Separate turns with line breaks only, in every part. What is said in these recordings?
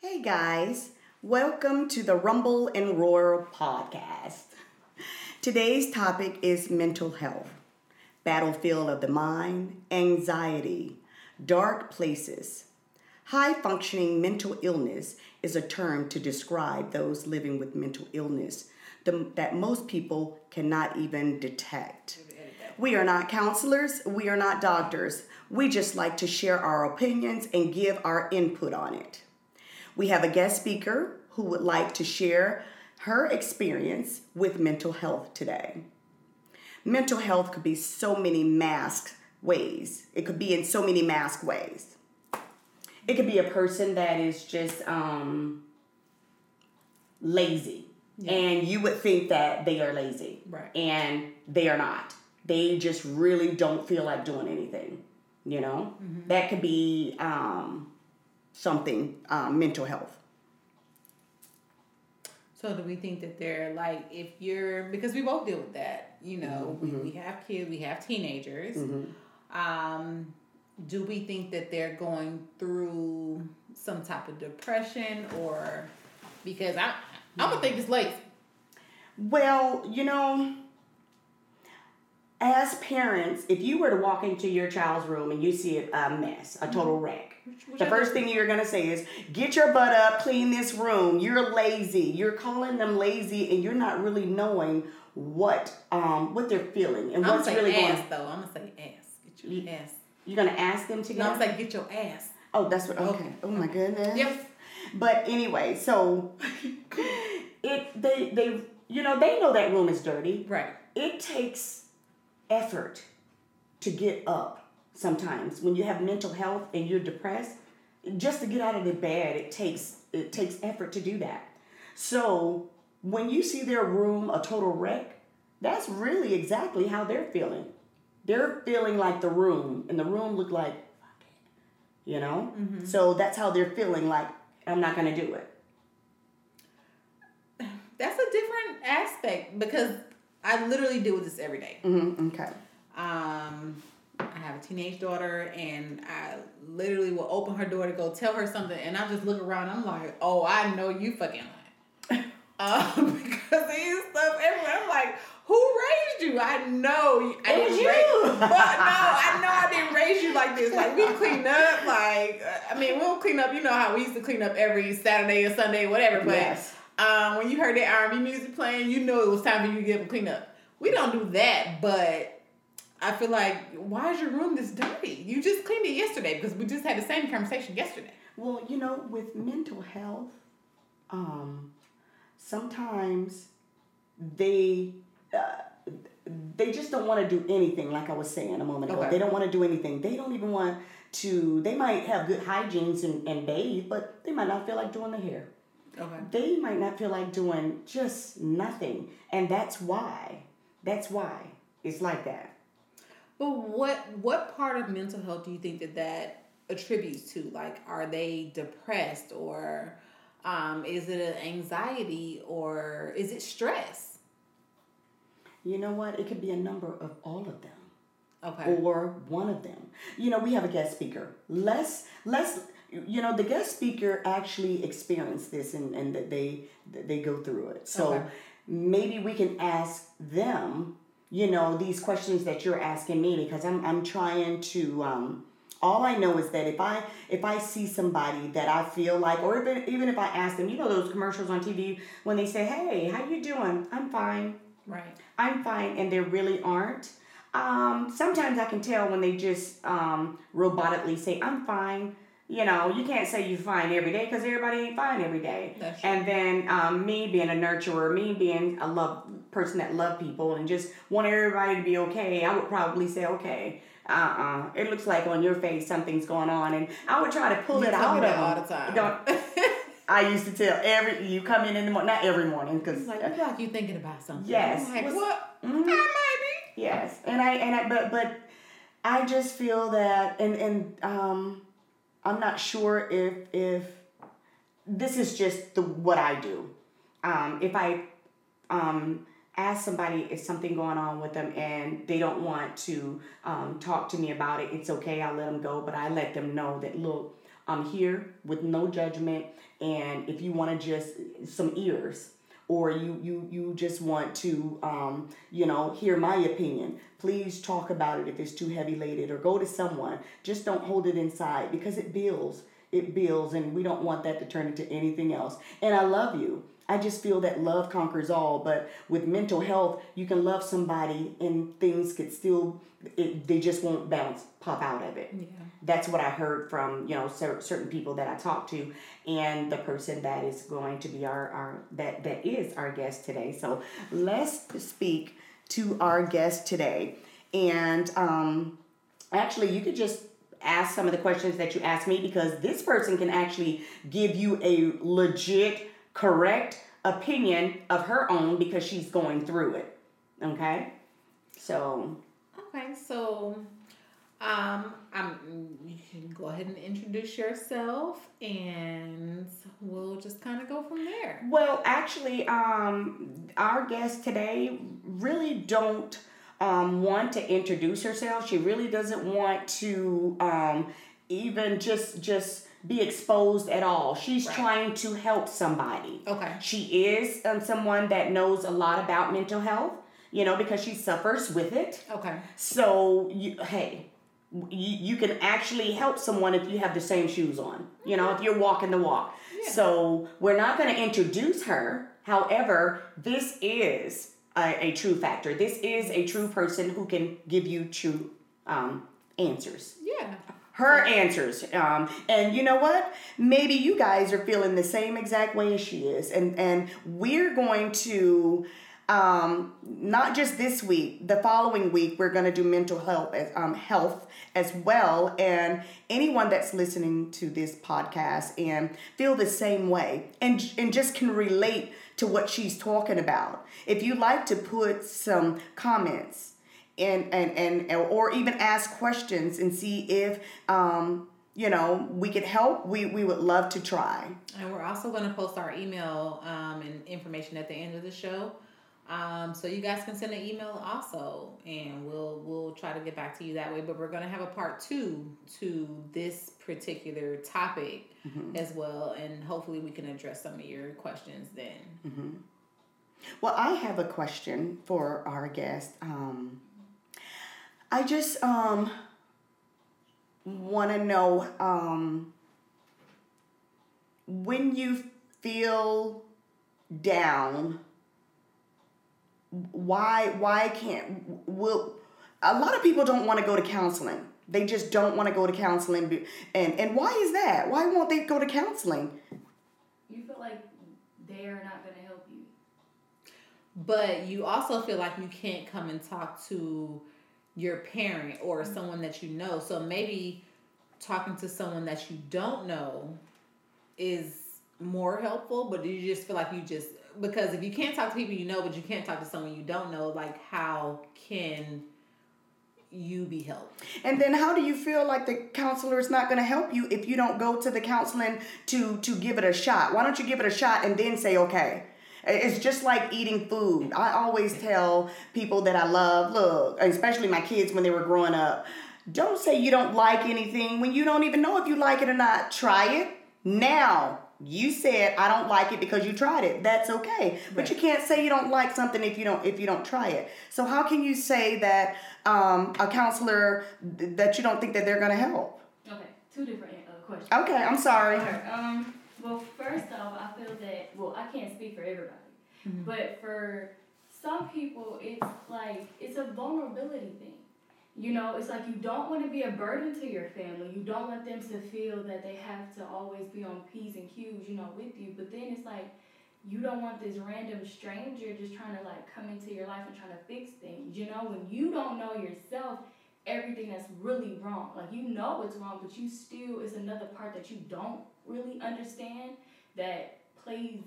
Hey guys, welcome to the Rumble and Roar podcast. Today's topic is mental health, battlefield of the mind, anxiety, dark places. High functioning mental illness is a term to describe those living with mental illness that most people cannot even detect. We are not counselors, we are not doctors. We just like to share our opinions and give our input on it. We have a guest speaker who would like to share her experience with mental health today. Mental health could be so many masked ways. It could be in so many masked ways. It could be a person that is just um, lazy, yeah. and you would think that they are lazy,
right?
And they are not. They just really don't feel like doing anything. You know, mm-hmm. that could be um, something um, mental health.
So do we think that they're like if you're because we both deal with that, you know, mm-hmm. we, we have kids, we have teenagers. Mm-hmm. Um, do we think that they're going through some type of depression or because I I'm gonna think it's late.
Well, you know, as parents, if you were to walk into your child's room and you see a mess, a total mm-hmm. The first thing you're gonna say is, "Get your butt up, clean this room. You're lazy." You're calling them lazy, and you're not really knowing what um what they're feeling and
I'm
what's really
ass,
going.
Though I'm gonna say ass. Get your you, ass.
You're gonna ask them to get.
No, I'm get your ass.
Oh, that's what. Okay. okay. Oh my goodness.
Yep.
But anyway, so it they they you know they know that room is dirty.
Right.
It takes effort to get up sometimes when you have mental health and you're depressed just to get out of the bed it takes it takes effort to do that so when you see their room a total wreck that's really exactly how they're feeling they're feeling like the room and the room looked like you know mm-hmm. so that's how they're feeling like i'm not going to do it
that's a different aspect because I literally deal with this every day.
Mm-hmm. Okay.
Um, I have a teenage daughter, and I literally will open her door to go tell her something, and I just look around. I'm like, oh, I know you fucking lying. um, because there's stuff everywhere. I'm like, who raised you? I know I
it
didn't
you.
raise, but no, I know I didn't raise you like this. Like we clean up, like I mean, we'll clean up. You know how we used to clean up every Saturday or Sunday, whatever. But yes. Um, when you heard that R&B music playing, you know it was time for you to get up clean up. We don't do that, but I feel like why is your room this dirty? You just cleaned it yesterday because we just had the same conversation yesterday.
Well, you know, with mental health, um, sometimes they uh, they just don't want to do anything. Like I was saying a moment ago, okay. they don't want to do anything. They don't even want to. They might have good hygienes and, and bathe, but they might not feel like doing the hair.
Okay.
They might not feel like doing just nothing. And that's why. That's why it's like that.
But what what part of mental health do you think that that attributes to? Like, are they depressed or um, is it an anxiety or is it stress?
You know what? It could be a number of all of them.
Okay.
Or one of them. You know, we have a guest speaker. Let's let's you know the guest speaker actually experienced this and, and that they they go through it so okay. maybe we can ask them you know these questions that you're asking me because i'm, I'm trying to um, all i know is that if i if i see somebody that i feel like or even, even if i ask them you know those commercials on tv when they say hey how you doing? I'm fine.
Right.
I'm fine and they really aren't. Um, sometimes i can tell when they just um, robotically say i'm fine. You know, you can't say you're fine every day because everybody ain't fine every day. And then um, me being a nurturer, me being a love person that love people and just want everybody to be okay, I would probably say, okay, uh uh it looks like on your face something's going on, and I would try to pull
you
it out of them.
all the time.
Don't, I used to tell every you come in in the morning, not every morning, because
like look like you thinking about something.
Yes.
I'm like what? Mm-hmm. I might
be. Yes, and I and I but but I just feel that and and um I'm not sure if if this is just the what I do. Um, if I um, ask somebody if something going on with them and they don't want to um, talk to me about it, it's okay. I'll let them go, but I let them know that look, I'm here with no judgment, and if you want to just some ears, or you you you just want to um, you know hear my opinion please talk about it if it's too heavy laden or go to someone just don't hold it inside because it builds it builds and we don't want that to turn into anything else and i love you I just feel that love conquers all. But with mental health, you can love somebody and things could still, it, they just won't bounce, pop out of it. Yeah. That's what I heard from, you know, certain people that I talked to and the person that is going to be our, our that, that is our guest today. So let's speak to our guest today. And um, actually, you could just ask some of the questions that you asked me because this person can actually give you a legit correct opinion of her own because she's going through it. Okay? So.
Okay, so um, I'm, you can go ahead and introduce yourself and we'll just kind of go from there.
Well, actually, um, our guest today really don't um, want to introduce herself. She really doesn't want to um, even just just be exposed at all. She's right. trying to help somebody.
Okay.
She is um, someone that knows a lot about mental health, you know, because she suffers with it.
Okay.
So, you, hey, you, you can actually help someone if you have the same shoes on, you know, if you're walking the walk. Yeah. So, we're not going to introduce her. However, this is a, a, true factor. This is a true person who can give you true um, answers.
Yeah
her answers. Um, and you know what? Maybe you guys are feeling the same exact way as she is. And, and we're going to, um, not just this week, the following week, we're going to do mental health, um, health as well. And anyone that's listening to this podcast and feel the same way and, and just can relate to what she's talking about. If you'd like to put some comments, and and and or even ask questions and see if um, you know we could help we we would love to try.
And we're also going to post our email um, and information at the end of the show. Um, so you guys can send an email also and we'll we'll try to get back to you that way. But we're going to have a part two to this particular topic mm-hmm. as well and hopefully we can address some of your questions then.
Mm-hmm. well i have a question for our guest. Um, I just um want to know um when you feel down why why can't will a lot of people don't want to go to counseling. They just don't want to go to counseling and and why is that? Why won't they go to counseling?
You feel like they are not going to help you.
But you also feel like you can't come and talk to your parent or mm-hmm. someone that you know. So maybe talking to someone that you don't know is more helpful, but do you just feel like you just because if you can't talk to people you know, but you can't talk to someone you don't know, like how can you be helped?
And then how do you feel like the counselor is not going to help you if you don't go to the counseling to to give it a shot? Why don't you give it a shot and then say okay? It's just like eating food. I always tell people that I love, look, especially my kids when they were growing up, don't say you don't like anything when you don't even know if you like it or not. Try it now. You said I don't like it because you tried it. That's okay. But you can't say you don't like something if you don't if you don't try it. So how can you say that um, a counselor that you don't think that they're going to help?
Okay, two different uh, questions.
Okay, I'm sorry.
Um, well, first off, I feel that well, I can't speak for everybody, mm-hmm. but for some people, it's like it's a vulnerability thing. You know, it's like you don't want to be a burden to your family. You don't want them to feel that they have to always be on P's and Q's, you know, with you. But then it's like you don't want this random stranger just trying to like come into your life and trying to fix things. You know, when you don't know yourself, everything that's really wrong. Like you know it's wrong, but you still is another part that you don't really understand that plays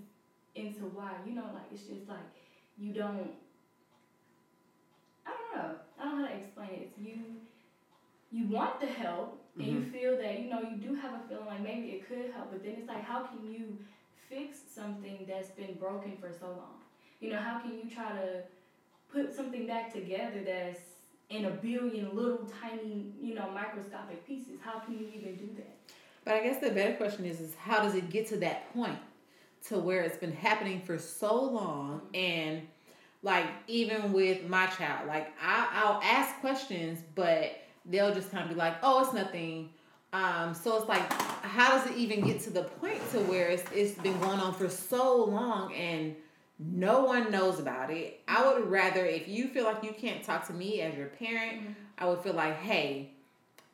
into why you know like it's just like you don't. I don't know. I don't know how to explain it. It's you. You want the help, and mm-hmm. you feel that you know you do have a feeling like maybe it could help, but then it's like how can you fix something that's been broken for so long? You know, how can you try to put something back together that's in a billion little tiny, you know, microscopic pieces. How can you even do that?
But I guess the better question is, is how does it get to that point to where it's been happening for so long and like even with my child, like I, I'll ask questions, but they'll just kind of be like, "Oh, it's nothing." Um, so it's like, how does it even get to the point to where it's, it's been going on for so long and no one knows about it? I would rather, if you feel like you can't talk to me as your parent, mm-hmm. I would feel like, hey,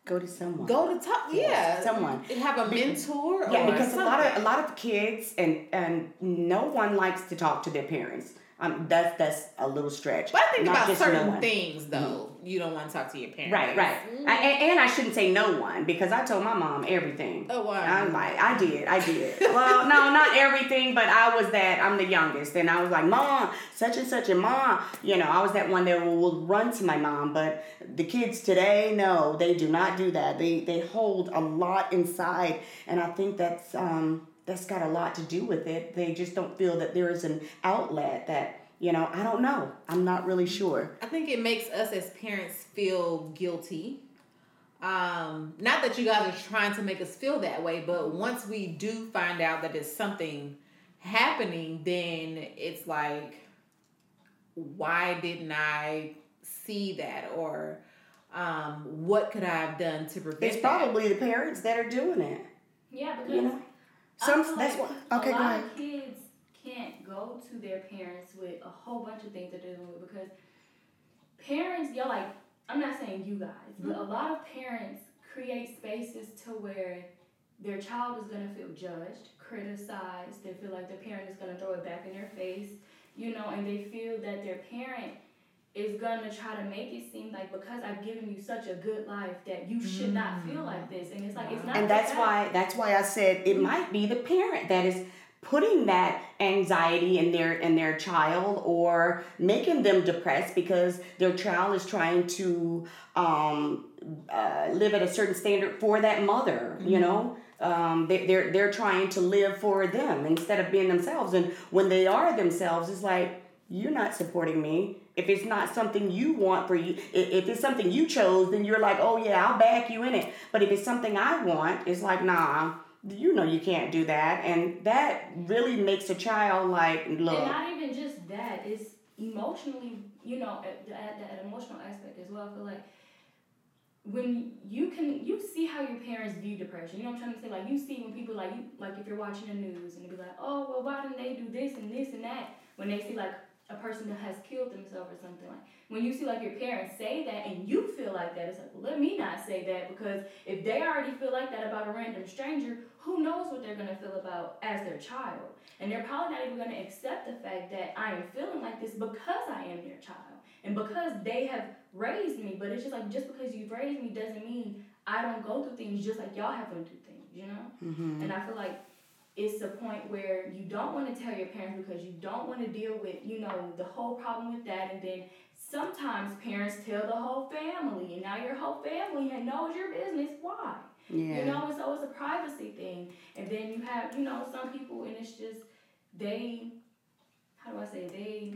go to someone.
Go to talk. Yeah,
someone.
Have a mentor.
Yeah, because something. a lot of a lot of kids and and no one likes to talk to their parents. Um, that's that's a little stretch.
But I think Not about certain no things though. Mm-hmm. You don't want to talk to your parents.
Right, right. Mm-hmm. I, and, and, I shouldn't say no one because I told my mom everything.
Oh wow.
I'm like, I did, I did. well, no, not everything, but I was that. I'm the youngest, and I was like, mom, such and such, and mom. You know, I was that one that will run to my mom. But the kids today, no, they do not do that. They they hold a lot inside, and I think that's um that's got a lot to do with it. They just don't feel that there is an outlet that, you know, I don't know. I'm not really sure.
I think it makes us as parents feel guilty. Um, not that you guys are trying to make us feel that way, but once we do find out that it's something happening, then it's like, why didn't I see that? Or um, what could I have done to prevent
It's probably
that?
the parents that are doing it.
Yeah, because you know?
Some that's what. Okay,
a
go ahead.
Of kids can't go to their parents with a whole bunch of things that they're dealing with because parents, y'all like. I'm not saying you guys, mm-hmm. but a lot of parents create spaces to where their child is gonna feel judged, criticized. They feel like their parent is gonna throw it back in their face, you know, and they feel that their parent is gonna try to make it seem like because I've given you such a good life that you should mm. not feel like this, and it's like it's not.
And that's that. why that's why I said it might be the parent that is putting that anxiety in their in their child or making them depressed because their child is trying to um, uh, live at a certain standard for that mother. Mm-hmm. You know. Um, they, they're they're trying to live for them instead of being themselves, and when they are themselves, it's like you're not supporting me if it's not something you want for you, if it's something you chose, then you're like, oh yeah, I'll back you in it. But if it's something I want, it's like, nah, you know you can't do that. And that really makes a child like, look.
And not even just that, it's emotionally, you know, that, that emotional aspect as well. I feel like when you can you see how your parents view depression. You know what I'm trying to say? Like you see when people like you like if you're watching the news and they be like, oh well why didn't they do this and this and that? When they see like a person that has killed themselves or something like when you see like your parents say that and you feel like that it's like well let me not say that because if they already feel like that about a random stranger who knows what they're going to feel about as their child? And they're probably not even going to accept the fact that i am feeling like this because i am their child and because they have raised me. But it's just like just because you've raised me doesn't mean i don't go through things just like y'all have been through things you know? Mm-hmm. and i feel like it's the point where you don't want to tell your parents because you don't want to deal with, you know, the whole problem with that. And then sometimes parents tell the whole family, and now your whole family knows your business. Why? Yeah. You know, it's always a privacy thing. And then you have, you know, some people, and it's just, they, how do I say, they,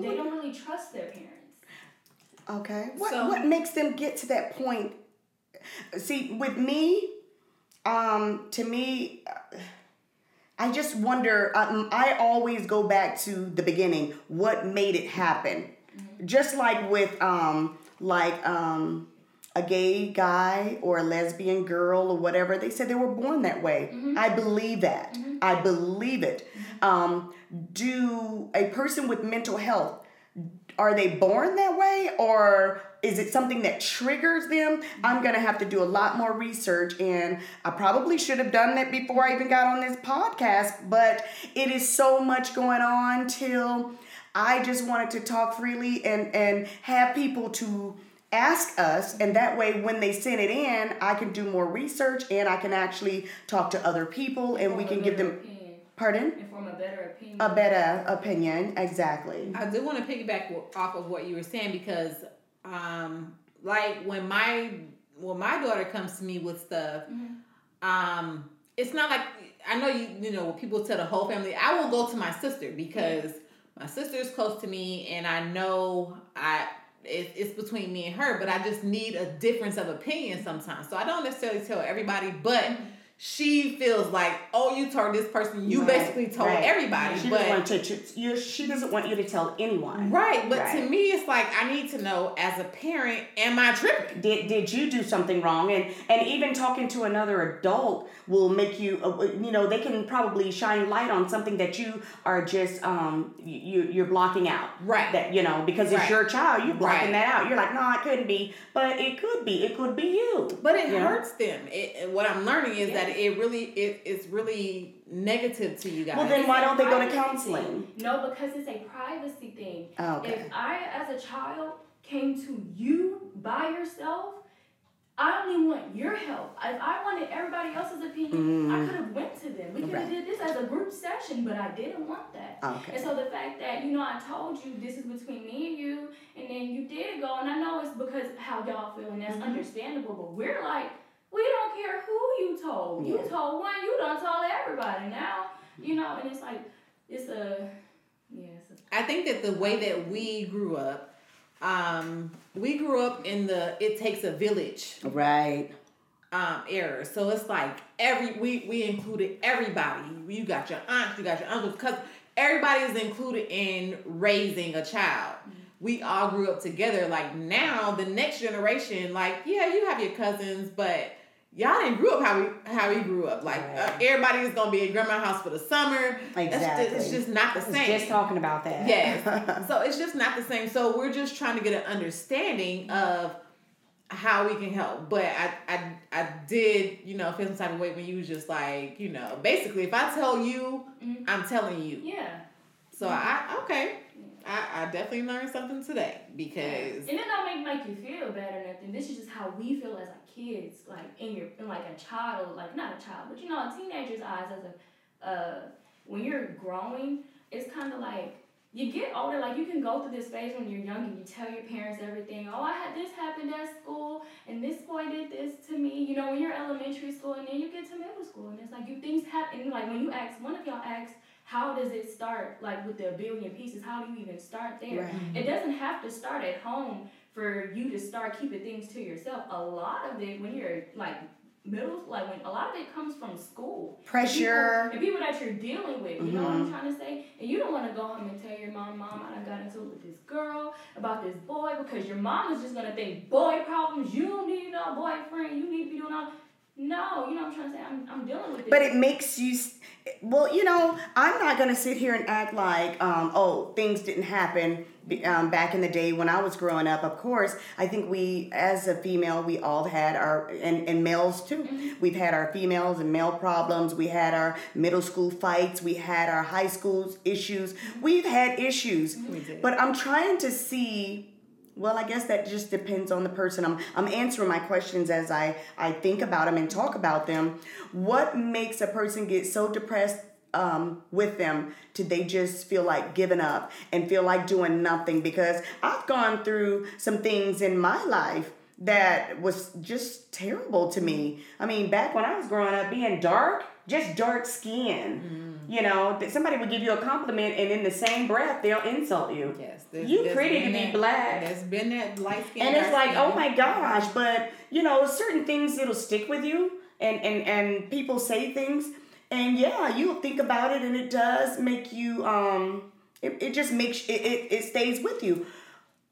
they don't really trust their parents.
Okay. What so, what makes them get to that point See, with me, um, to me, I just wonder. Um, I always go back to the beginning. What made it happen? Mm-hmm. Just like with um, like um, a gay guy or a lesbian girl or whatever, they said they were born that way. Mm-hmm. I believe that. Mm-hmm. I believe it. Mm-hmm. Um, do a person with mental health are they born that way or is it something that triggers them? I'm going to have to do a lot more research, and I probably should have done that before I even got on this podcast, but it is so much going on till I just wanted to talk freely and, and have people to ask us and that way when they send it in i can do more research and i can actually talk to other people and we can give them Pardon?
And form a better opinion.
A better opinion, exactly.
I do want to piggyback off of what you were saying because, um, like when my when my daughter comes to me with stuff, mm-hmm. um, it's not like I know you you know people tell the whole family. I will go to my sister because my sister is close to me, and I know I it, it's between me and her, but I just need a difference of opinion sometimes. So I don't necessarily tell everybody, but she feels like, oh, you told this person, you right, basically told right. everybody.
She
but
doesn't want to, you, she doesn't want you to tell anyone.
Right, but right. to me, it's like I need to know as a parent, am I tripping?
Did did you do something wrong? And and even talking to another adult will make you, uh, you know, they can probably shine light on something that you are just um you you're blocking out.
Right.
That you know because it's your child, you're blocking that out. You're like, no, it couldn't be, but it could be. It could be you.
But it hurts know? them. It, what I'm learning is yeah. that it really it is really negative to you guys.
Well, then why don't they go to counseling? Thing.
No, because it's a privacy thing.
Oh, okay.
If I, as a child, came to you by yourself, I only want your help. If I wanted everybody else's opinion, mm. I could have went to them. We could have did this as a group session, but I didn't want that.
Okay.
And so the fact that you know I told you this is between me and you, and then you did go, and I know it's because how y'all feel, and that's mm-hmm. understandable. But we're like we don't care who you told. Yeah. You told one, you done told everybody now. You know, and it's like it's a yeah. It's a,
I think that the way that we grew up, um, we grew up in the it takes a village.
Right.
Um, era. So it's like every we we included everybody. You got your aunts, you got your uncles, because everybody is included in raising a child. Mm-hmm we all grew up together. Like now, the next generation, like yeah, you have your cousins, but y'all didn't grow up how we how we grew up. Like uh, everybody is gonna be at grandma's house for the summer.
Exactly.
Just, it's just not the same.
Just talking about that.
Yes. so it's just not the same. So we're just trying to get an understanding of how we can help. But I I I did you know feel some type of way when you was just like you know basically if I tell you mm-hmm. I'm telling you.
Yeah.
So mm-hmm. I okay. I, I definitely learned something today because
and it don't make make you feel bad or nothing. This is just how we feel as like kids, like in your in like a child, like not a child, but you know, a teenager's eyes as a uh when you're growing, it's kind of like you get older, like you can go through this phase when you're young and you tell your parents everything. Oh, I had this happened at school, and this boy did this to me. You know, when you're elementary school, and then you get to middle school, and it's like you things happen. Like when you ask one of y'all asks how does it start like with the billion pieces how do you even start there right. it doesn't have to start at home for you to start keeping things to yourself a lot of it when you're like middle like when a lot of it comes from school
pressure
and people, and people that you're dealing with you mm-hmm. know what i'm mm-hmm. trying to say and you don't want to go home and tell your mom mom i got into it with this girl about this boy because your mom is just going to think boy problems you don't need no boyfriend you need to be doing all no, you know what I'm trying to say? I'm, I'm dealing with it.
But it makes you, well, you know, I'm not going to sit here and act like, um, oh, things didn't happen um, back in the day when I was growing up. Of course, I think we, as a female, we all had our, and, and males too, mm-hmm. we've had our females and male problems. We had our middle school fights. We had our high school issues. Mm-hmm. We've had issues. Mm-hmm. But I'm trying to see well, I guess that just depends on the person. I'm, I'm answering my questions as I, I think about them and talk about them. What makes a person get so depressed um, with them to they just feel like giving up and feel like doing nothing? Because I've gone through some things in my life that was just terrible to me. I mean, back when I was growing up, being dark, just dark skin. Mm you know, that somebody would give you a compliment and in the same breath they'll insult you.
Yes,
you pretty to be
that,
black.
There's been that light skin.
And it's like, skin. oh my gosh, but you know, certain things it'll stick with you, and and and people say things, and yeah, you'll think about it, and it does make you. um it, it just makes it, it it stays with you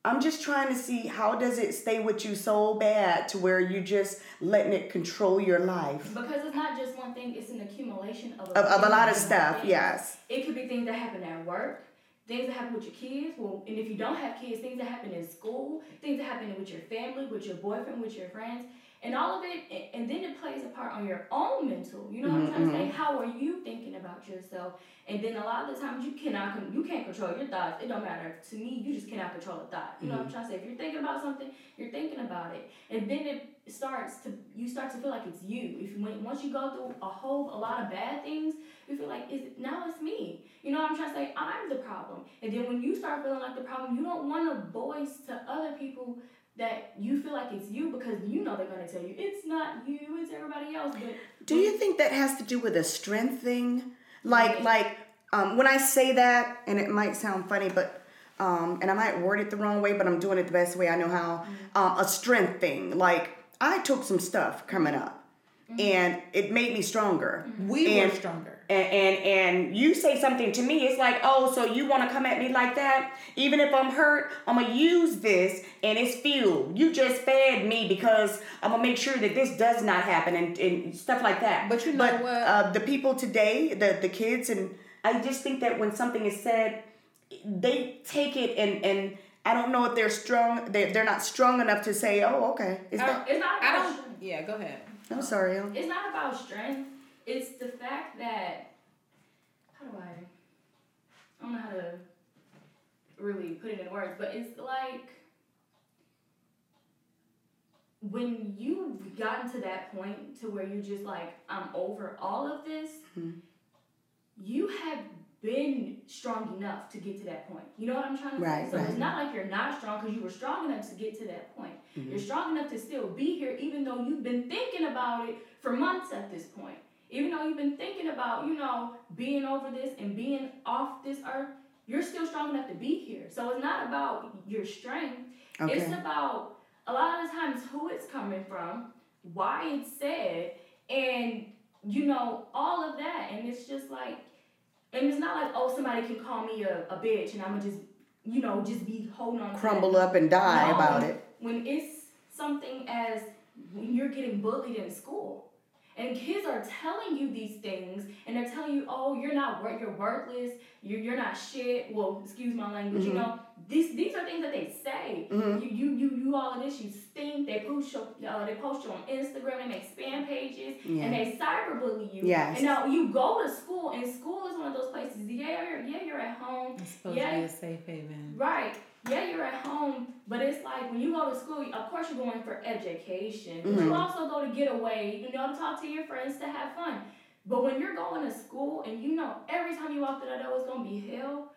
I'm just trying to see how does it stay with you so bad to where you're just letting it control your life.
Because it's not just one thing; it's an accumulation of
a, of, of a lot of stuff. Things. Yes.
It could be things that happen at work, things that happen with your kids. Well, and if you don't have kids, things that happen in school, things that happen with your family, with your boyfriend, with your friends and all of it and then it plays a part on your own mental. You know mm-hmm, what i'm trying to say? mm-hmm. how are you thinking about yourself? And then a lot of the times you cannot you can't control your thoughts. It don't matter. To me you just cannot control a thought. You mm-hmm. know what i'm mm-hmm. trying to say? If you're thinking about something you're thinking about it. And then it starts to you start to feel like it's you. If you once you go through a whole a lot of bad things you feel like is now it's me. You know what i'm trying to say? I'm the problem. And then when you start feeling like the problem you don't want to voice to other people that you feel like it's you because you know they're going to tell you it's not you, it's everybody else. But
do you think that has to do with a strength thing? Like, like um, when I say that, and it might sound funny, but um, and I might word it the wrong way, but I'm doing it the best way I know how. Um, a strength thing. Like I took some stuff coming up, and it made me stronger.
We
and,
were stronger.
And, and and you say something to me, it's like, oh, so you want to come at me like that? Even if I'm hurt, I'm gonna use this, and it's fuel. You just fed me because I'm gonna make sure that this does not happen, and, and stuff like that.
But you know
but,
what?
Uh, the people today, the the kids, and I just think that when something is said, they take it and and I don't know if they're strong. They they're not strong enough to say, oh, okay. Is
Uh,
that?
it's not
I don't. Yeah, go ahead.
I'm sorry.
It's not about strength. It's the fact that how do I? I don't know how to really put it in words, but it's like when you've gotten to that point to where you're just like, I'm over all of this.
Mhm.
You have been strong enough to get to that point. You know what I'm trying to
Right,
say? So
right.
it's not like you're not strong because you were strong enough to get to that point.
Mhm.
You're strong enough to still be here, even though you've been thinking about it for months at this point. Even though you've been thinking about, you know, being over this and being off this earth, you're still strong enough to be here. So it's not about your strength.
Okay.
It's about a lot of the times who it's coming from, why it's said, and you know, all of that. And it's just like, and it's not like, oh, somebody can call me a, a bitch and I'm gonna just, you know, just be holding on to
Crumble up and die
no,
about it.
When it's something as when you're getting bullied in school. And kids are telling you these things, and they're telling you, "Oh, you're not worth, you're worthless, you're, you're not shit." Well, excuse my language. You
Mhm.
know, these these are things that they say.
Mhm.
You you you you all of this. You stink. They post you. Uh, they post you on Instagram. They make spam pages,
Yeah.
and they cyberbully you.
Yes.
And now you go to school, and school is one of those places. Yeah, you're, yeah, you're at home.
It's supposed
Yeah.
to be a safe haven.
Right. Yeah, you're at home, but it's like when you go to school, of course you're going for education. But you
mm-hmm.
also go to get away, you know, to talk to your friends, to have fun. But when you're going to school and you know every time you walk through that door it's gonna be hell,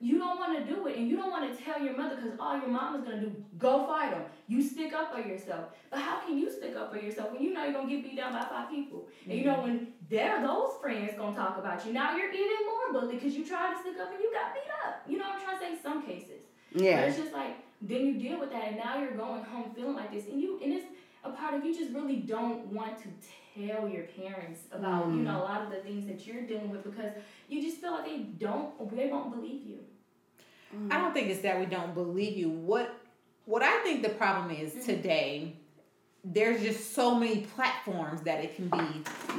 you don't want to do it, and you don't want to tell your mother because all your mom is gonna do, go fight them. You stick up for yourself. But how can you stick up for yourself when you know you're gonna get beat down by five people? And you know mm-hmm. when there those friends gonna talk about you, now you're even more bullied because you tried to stick up and you got beat up. You know what I'm trying to say? Some cases. But
Yeah.
it's just like then you deal with that, and now you're going home feeling like this, and you and it's a part of you just really don't want to tell your parents about you
Mm.
know a lot of the things that you're dealing with because you just feel like they don't they won't believe you.
I don't think it's that we don't believe you. What what I think the problem is
Mhm.
today, there's just so many platforms that it can be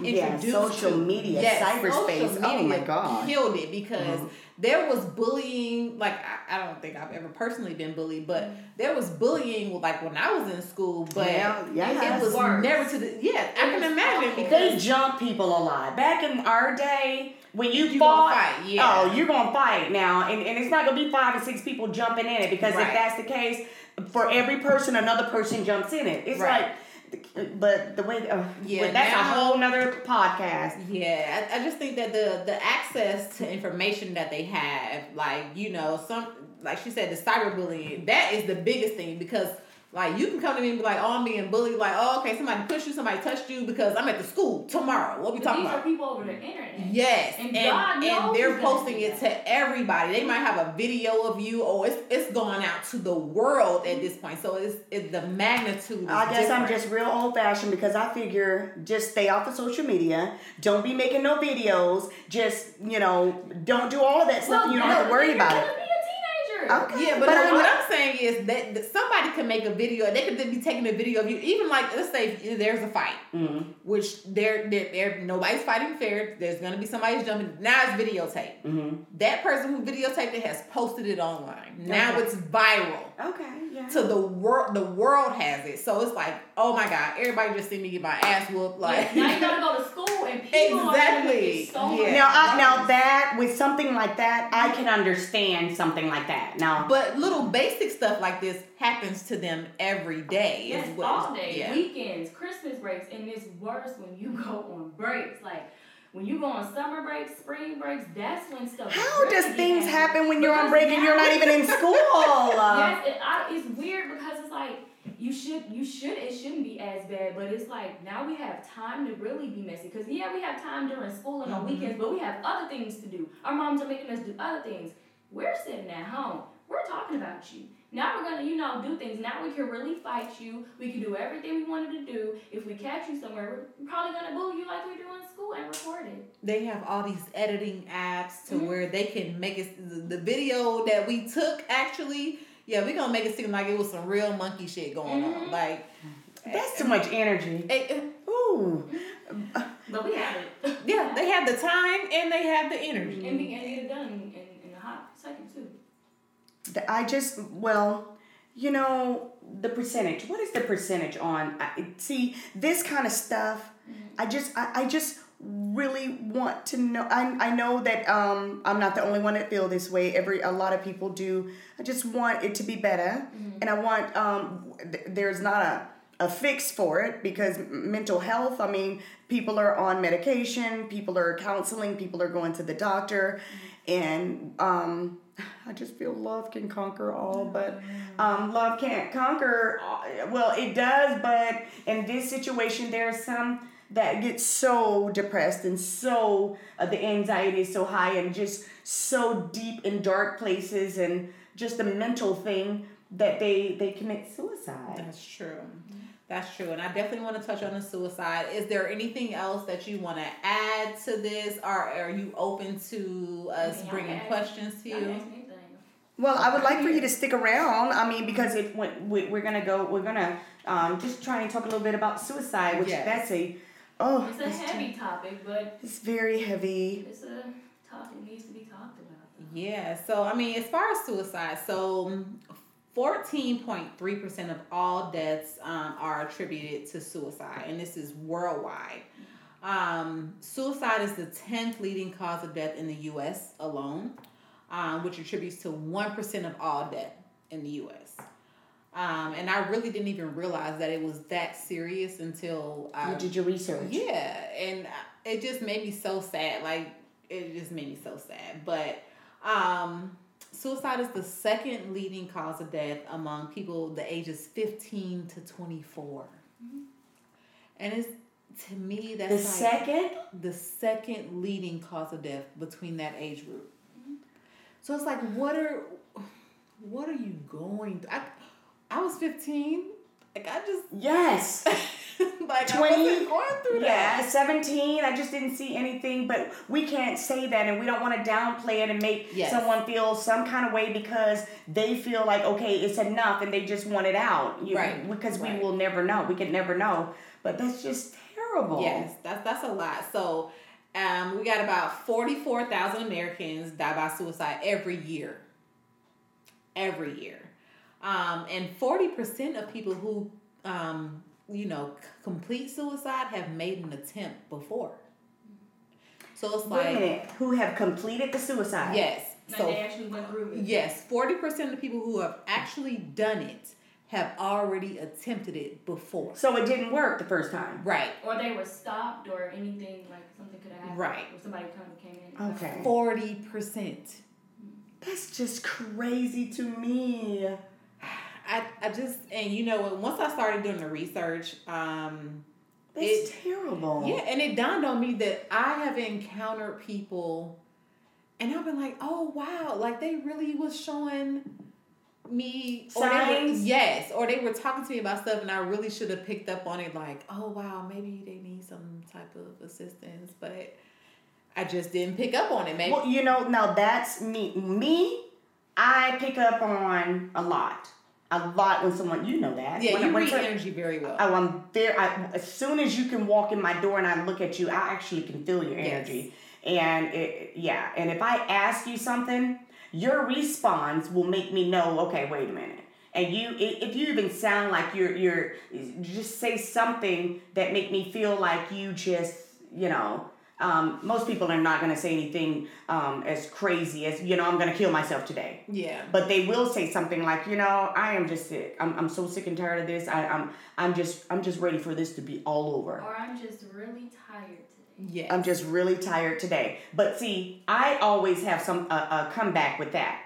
Yeah,
introduced
social
to.
media,
Yes,
cyberspace.
social
Oh my God.
killed it because
Mhm.
There was bullying. Like I, I don't think I've ever personally been bullied, but
Mm-hmm.
there was bullying like when I was in school. But
Yeah, yeah.
it was
Worse.
never to the yeah. I can imagine
awful.
because
They jump people a lot. Back in our day, when you,
You
fought,
fight, yeah.
oh, you're gonna fight now, and, and it's not gonna be five or six people jumping in it because
Right.
if that's the case, for every person, another person jumps in it. It's
Right.
like, but the way, uh,
Yeah,
that's
now-
a whole nother podcast.
Yeah, I, I just think that the the access to information that they have, like you know, some like she said, the cyberbullying, that is the biggest thing because like you can come to me and be like, oh, I'm being bullied, like, oh, okay, somebody pushed you, somebody touched you because I'm at the school tomorrow. What we
But
talking
these
about?
These are people over the internet.
Yes,
And
and
God
and,
knows
they're posting it to everybody. They might have a video of you, or it's it's going out to the world at this point. So it's it's the magnitude.
I guess I'm just real old fashioned because I figure just stay off of social media. Don't be making no videos. Just, you know, don't do all of that stuff and you don't have to worry about it.
Be.
Okay.
Yeah, but,
But
no,
I-
what I'm saying is that, that somebody can make a video. They could be taking a video of you. Even like let's say there's a fight,
Mhm.
which they're they're, they're nobody's fighting fair. There's gonna be somebody's jumping. Now it's videotape.
Mhm.
That person who videotaped it has posted it online. Now it's viral.
Okay, yeah.
To the world, the world has it. So it's like, oh my god, everybody just see me get my ass whooped. Like
now you gotta go to school and people are gonna
Exactly.
get so
Yeah.
Now, I, now that with something like that, I can understand something like that. Now,
But little basic stuff like this happens to them every day. is
Yes, all day,
yeah.
weekends, Christmas breaks, and it's worse when you go on breaks. Like when you go on summer breaks, spring breaks, that's when stuff.
how
really
does things happen when you're on break and you're not even in school?
Yes, it, I, it's weird because it's like you should, you should, it shouldn't be as bad, but it's like now we have time to really be messy. Because yeah, we have time during school and on
Mhm.
weekends, but we have other things to do. Our moms are making us do other things. We're sitting at home. we're talking about you. Now we're gonna, you know, do things. Now we can really fight you. We can do everything we wanted to do. If we catch you somewhere, we're probably gonna boo you like we do in school and record it.
They have all these editing apps to mm-hmm. where they can make it the video that we took actually. Yeah, we're gonna make it seem like it was some real monkey shit going mm-hmm. on. Like
that's too much energy. It, Ooh.
But we have it.
Yeah, they have the time and they have the energy.
And, we, and get it done in, in a hot second too.
I just well, you know the percentage. What is the percentage on? I, see this kind of stuff. Mm-hmm. I just I, I just really want to know. I I know that um I'm not the only one that feel this way. Every a lot of people do. I just want it to be better, mm-hmm. and I want um th- there's not a a fix for it because mental health, I mean, people are on medication, people are counseling, people are going to the doctor, and um, I just feel love can conquer all, but um, love can't conquer. Well, it does, but in this situation, there are some that get so depressed and so uh, the anxiety is so high and just so deep in dark places and just a mental thing that they they commit suicide.
That's true. That's true. And I definitely want to touch on the suicide. Is there anything else that you want to add to this? Or are you open to us bringing questions to you?
Well, I would like for you to stick around. I mean, because if we're gonna go, we're gonna um, just try and talk a little bit about suicide, which yes. that's a
oh, it's a heavy t- topic, but
it's very heavy.
It's a topic needs to be talked about.
Yeah. So I mean, as far as suicide, so 14.3% of all deaths um, are attributed to suicide, and this is worldwide. Um, suicide is the 10th leading cause of death in the U.S. alone, um, which attributes to 1% of all death in the U.S. Um, and I really didn't even realize that it was that serious until
I, you did your research.
Yeah, and it just made me so sad. Like it just made me so sad. But um, suicide is the second leading cause of death among people the ages 15 to 24. Mm-hmm. And it's to me that's
the like second
the second leading cause of death between that age group. Mm-hmm. So it's like what are what are you going through? I I was 15. Like I just
Yes.
like 20 going through
that. Yeah, 17. I just didn't see anything, but we can't say that and we don't want to downplay it and make yes. someone feel some kind of way because they feel like okay, it's enough and they just want it out. You, right. Because right. we will never know. We can never know. But that's just terrible.
Yes, that's that's a lot. So um, we got about 44,000 Americans die by suicide every year. Every year. Um, and 40% of people who um, you know, complete suicide have made an attempt before. So it's like
minute, who have completed the suicide.
Yes.
so they actually went through it.
Yes, forty percent of people who have actually done it have already attempted it before.
So it didn't work the first time.
Right.
Or they were stopped or anything like something could have happened. Right. Or somebody kind of came in.
Okay.
Forty percent.
That's just crazy to me.
I, I just and you know once I started doing the research, um,
it's terrible.
Yeah, and it dawned on me that I have encountered people, and I've been like, oh wow, like they really was showing me
signs.
Were, yes, or they were talking to me about stuff, and I really should have picked up on it. Like, oh wow, maybe they need some type of assistance, but I just didn't pick up on it. Maybe.
Well, you know, now that's me. Me, I pick up on a lot a lot when someone you know that.
Yeah,
when,
you read energy very well.
Oh, I'm there. I, as soon as you can walk in my door and I look at you, I actually can feel your energy. Yes. And it, yeah, and if I ask you something, your response will make me know. Okay, wait a minute. And you, if you even sound like you're, you're, just say something that make me feel like you just, you know, um, most people are not going to say anything um, as crazy as you know i'm going to kill myself today.
Yeah.
But they will say something like you know i am just sick. I'm, I'm so sick and tired of this. I, i'm i'm just i'm just ready for this to be all over.
Or i'm just really tired today.
Yeah i'm just really tired today. But see i always have some uh, uh, comeback with that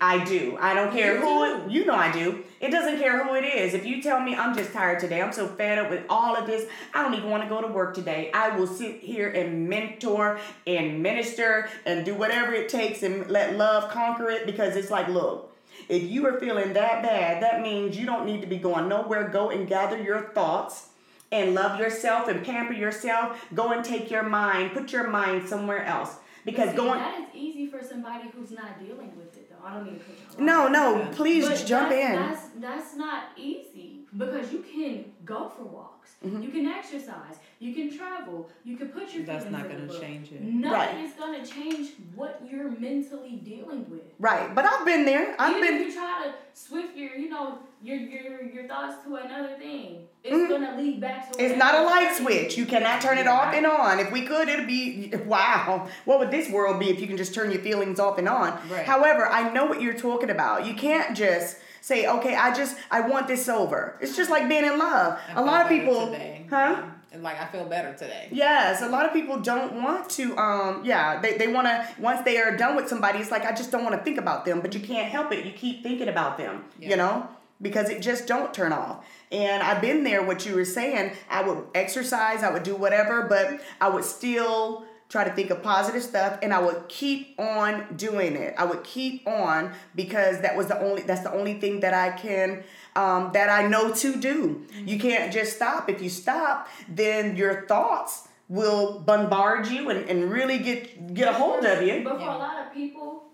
I do. I don't care you who it, you know I do. It doesn't care who it is. If you tell me I'm just tired today, I'm so fed up with all of this, I don't even want to go to work today. I will sit here and mentor and minister and do whatever it takes and let love conquer it because it's like, look, If you are feeling that bad, that means you don't need to be going nowhere. Go and gather your thoughts and love yourself and pamper yourself. Go and take your mind, put your mind somewhere else. Because
See,
going
that is easy for somebody who's not dealing with. I don't mean to put you on.
No, no, please
But
jump
that's,
in.
That's that's not easy because you can go for walks,
Mm-hmm.
you can exercise, you can travel, you can put your.
That's not gonna change it.
Nothing
Right.
is gonna change what you're mentally dealing with.
Right, but I've been there. I've
Even
been
if you try to swift your, you know, your your your thoughts to another thing, it's
Mhm.
gonna lead back to.
It's not a light
thing.
switch. You cannot turn it off and on. If we could, it'd be wow. What would this world be if you can just turn your feelings off and on?
Right.
However, I know what you're talking about. You can't just say, "Okay, I just I want this over." It's just like being in love.
I
a lot of
better
people,
today.
huh?
And like I feel better today.
Yes, a lot of people don't want to. Um, yeah, they, they want to. Once they are done with somebody, it's like I just don't want to think about them. But you can't help it. You keep thinking about them.
Yeah.
You know, because it just don't turn off. And I've been there. What you were saying, I would exercise, I would do whatever, but I would still try to think of positive stuff, and I would keep on doing it. I would keep on because that was the only. That's the only thing that I can. Um, that I know to do. You can't just stop. If you stop, then your thoughts will bombard you and, and really get get a hold of you.
But for a lot of people,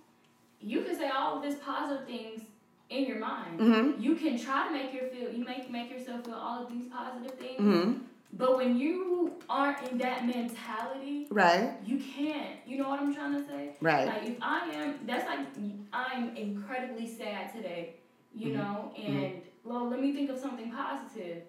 you can say all of these positive things in your mind.
Mhm.
You can try to make your feel you make make yourself feel all of these positive things.
hmm
But when you aren't in that mentality,
Right.
you can't. You know what I'm trying to say?
Right.
Like if I am, that's like I'm incredibly sad today. You
Mm-hmm.
know, and well, let me think of something positive.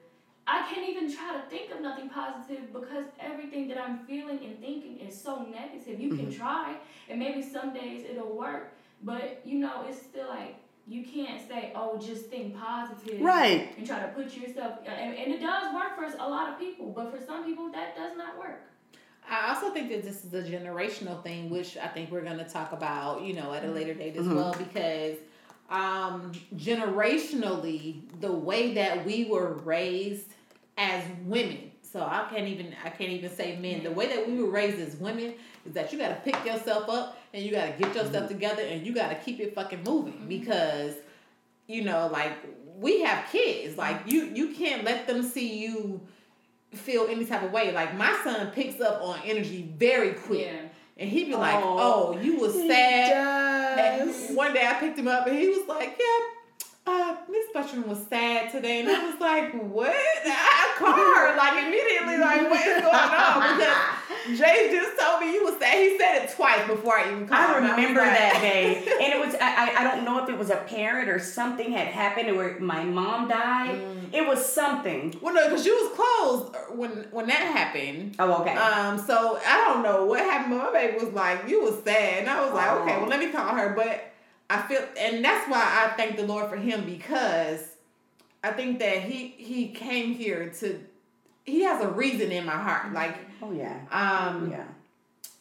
I can't even try to think of nothing positive because everything that I'm feeling and thinking is so negative. You
Mm-hmm.
can try, and maybe some days it'll work, but you know, it's still like you can't say, "Oh, just think positive."
Right.
And try to put yourself, and, and it does work for a lot of people, but for some people that does not work.
I also think that this is a generational thing, which I think we're going to talk about, you know, at a later date as
Mhm.
well, because um, generationally, the way that we were raised as women. So I can't even I can't even say men. The way that we were raised as women is that you got to pick yourself up and you got to get yourself mm-hmm. together and you got to keep it fucking moving mm-hmm. because you know like we have kids like mm-hmm. you you can't let them see you feel any type of way. Like my son picks up on energy very quick.
Yeah.
And he'd be like,
Oh,
Oh, you was sad. one day I picked him up and he was like, Yeah, uh, Miss Butchman was sad today. And I was like, What? I called her like immediately, like, what is going on? Because Jay just told me you was sad. He said it twice before I even called
I remember
like-
that day, and it was I, I I don't know if it was a parent or something had happened where my mom died.
Mm.
It was something.
Well, no, because you was closed when when that happened.
Oh, okay.
Um, so I don't know what happened. but My baby was like, "You was sad," and I was like, "Okay,
Oh.
well, let me call her." But I feel, and that's why I thank the Lord for him because I think that he he came here to. He has a reason in my heart. Like,
oh yeah.
um,
Yeah.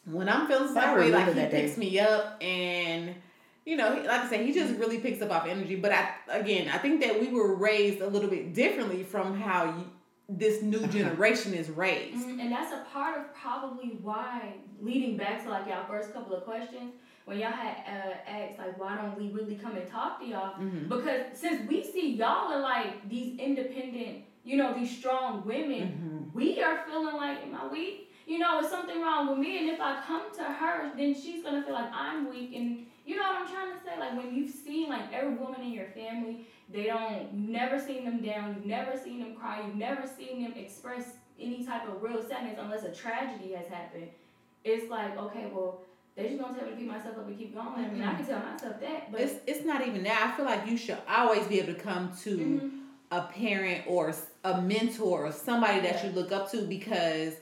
when I'm feeling
I
some way, like he
that day.
picks me up and. You know, like I said, he just really picks up off energy. But I, again, I think that we were raised a little bit differently from how you, this new generation is raised.
Mhm, And that's a part of probably why, leading back to like y'all first couple of questions, when y'all had uh, asked like, why don't we really come and talk to y'all?
Mhm.
Because since we see y'all are like these independent, you know, these strong women,
Mhm.
we are feeling like, am I weak? You know, is something wrong with me? And if I come to her, then she's gonna feel like I'm weak. And you know what I'm trying to say? Like when you've seen like every woman in your family, they don't, you've never seen them down, you've never seen them cry, you've never seen them express any type of real sadness unless a tragedy has happened. It's like, okay, well, they're just gonna tell me to pick myself up and keep going. I mean, I can tell myself that, but
It's it's not even that. I feel like you should always be able to come to
Mhm.
a parent or a mentor or somebody that you look up to because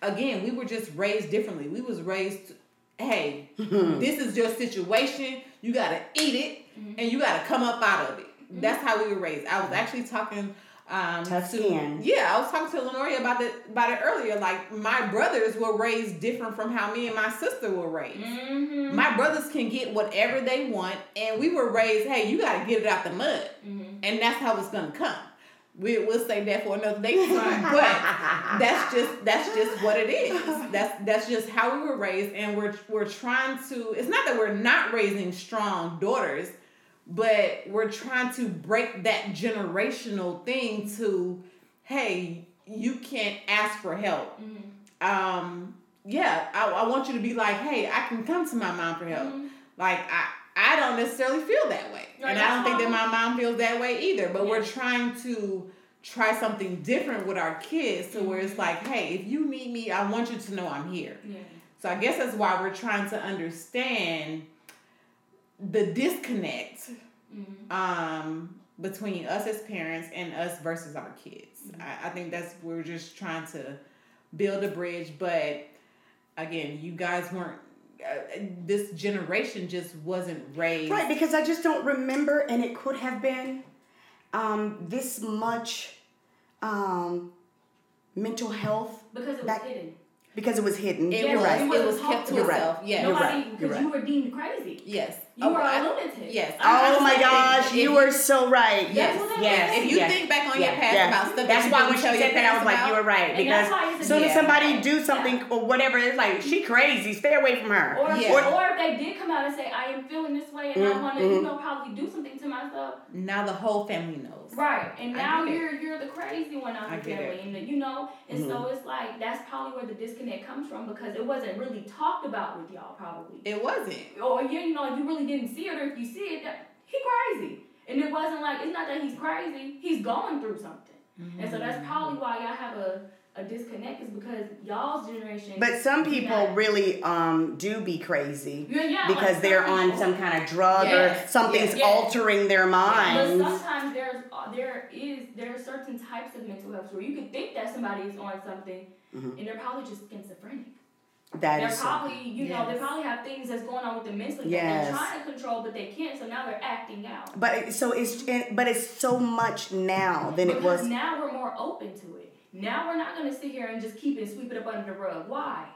again, we were just raised differently. We was raised hey, this is your situation. You got to eat it
Mhm.
and you got to come up out of it. That's how we were raised. I was actually talking um
Tough
to
skin.
yeah, I was talking to Lanoria about it about it earlier. Like my brothers were raised different from how me and my sister were raised.
Mhm.
My brothers can get whatever they want, and we were raised, hey, you got to get it out the mud,
Mhm.
and that's how it's gonna come. We we'll say that for another day, but that's just that's just what it is. That's that's just how we were raised, and we're we're trying to. It's not that we're not raising strong daughters. But we're trying to break that generational thing to, hey, you can't ask for help.
Mhm.
Um, yeah, I, I want you to be like, hey, I can come to my mom for help.
Mhm.
Like I, I don't necessarily feel that way,
Right,
and I don't think that my mom feels that way either. But we're trying to try something different with our kids, to where
Mm-hmm.
it's like, hey, if you need me, I want you to know I'm here.
Yeah.
So I guess that's why we're trying to understand the disconnect
Mhm.
um, between us as parents and us versus our kids.
Mm-hmm.
I, I think that's we're just trying to build a bridge, but again, you guys weren't. Uh, this generation just wasn't raised
Right, because I just don't remember, and it could have been um, this much um, mental health
Because it was
Back-
hidden.
because it was hidden.
It
You're
was,
right.
It
it
wasn't
was kept to
You're right.
itself. Yes.
You're
Nobody,
right,
because
right.
you were deemed crazy.
Yes.
You
Oh,
were
I-
a lunatic.
Yes. I- I
Oh my gosh, you were so right.
Yes,
That's what
yes.
If you
yes.
think back on
Yeah,
your past
yeah.
about stuff,
That's
that
why
you
when she
your
said that, I was
parents
like, you were right. Because
that's why it's a
as soon as
Yeah.
somebody do something or whatever, it's like she crazy. Stay away from her.
Or,
Yeah.
or if they did come out and say, I am feeling this way and I
Mm,
want to, you know, probably do something to myself.
now the whole family knows.
Right. And now you're you're the crazy one out
I
the family. And, you know, and so
Mm-hmm.
it's like, that's probably where the disconnect comes from because it wasn't really talked about with y'all, probably.
It wasn't.
or you you know if you really didn't see it or if you see it that he crazy and it wasn't like it's not that he's crazy he's going through something and so that's probably why y'all have a, a disconnect is because y'all's generation
But some people really um, do be crazy
yeah, yeah,
because
like
they're on some kind of drug
Yes,
or something's
yes.
altering their
but
minds.
sometimes there's there is there are certain types of mental health where you could think that somebody is on something
Mhm.
and they're probably just schizophrenic
That
they're probably you know they probably have things that's going on with them mentally that they're trying to control but they can't so now they're acting out
But it, so it's it, but it's so much now than it was.
now we're more open to it. Now we're not gonna sit here and just keep it sweep it up under the rug. Why?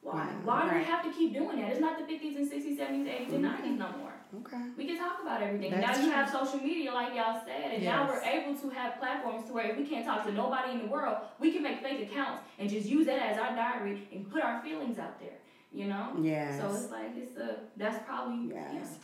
Why?
Yeah,
Why do we have to keep doing that? It's not the fifties and sixties, seventies, eighties, and mm-hmm. nineties no more.
Okay.
We can talk about everything.
That's
now you have social media, like y'all said, and now we're able to have platforms to where if we can't talk to nobody in the world, we can make fake accounts and just use that as our diary and put our feelings out there. You know.
Yes.
So it's like it's a that's probably
Yes.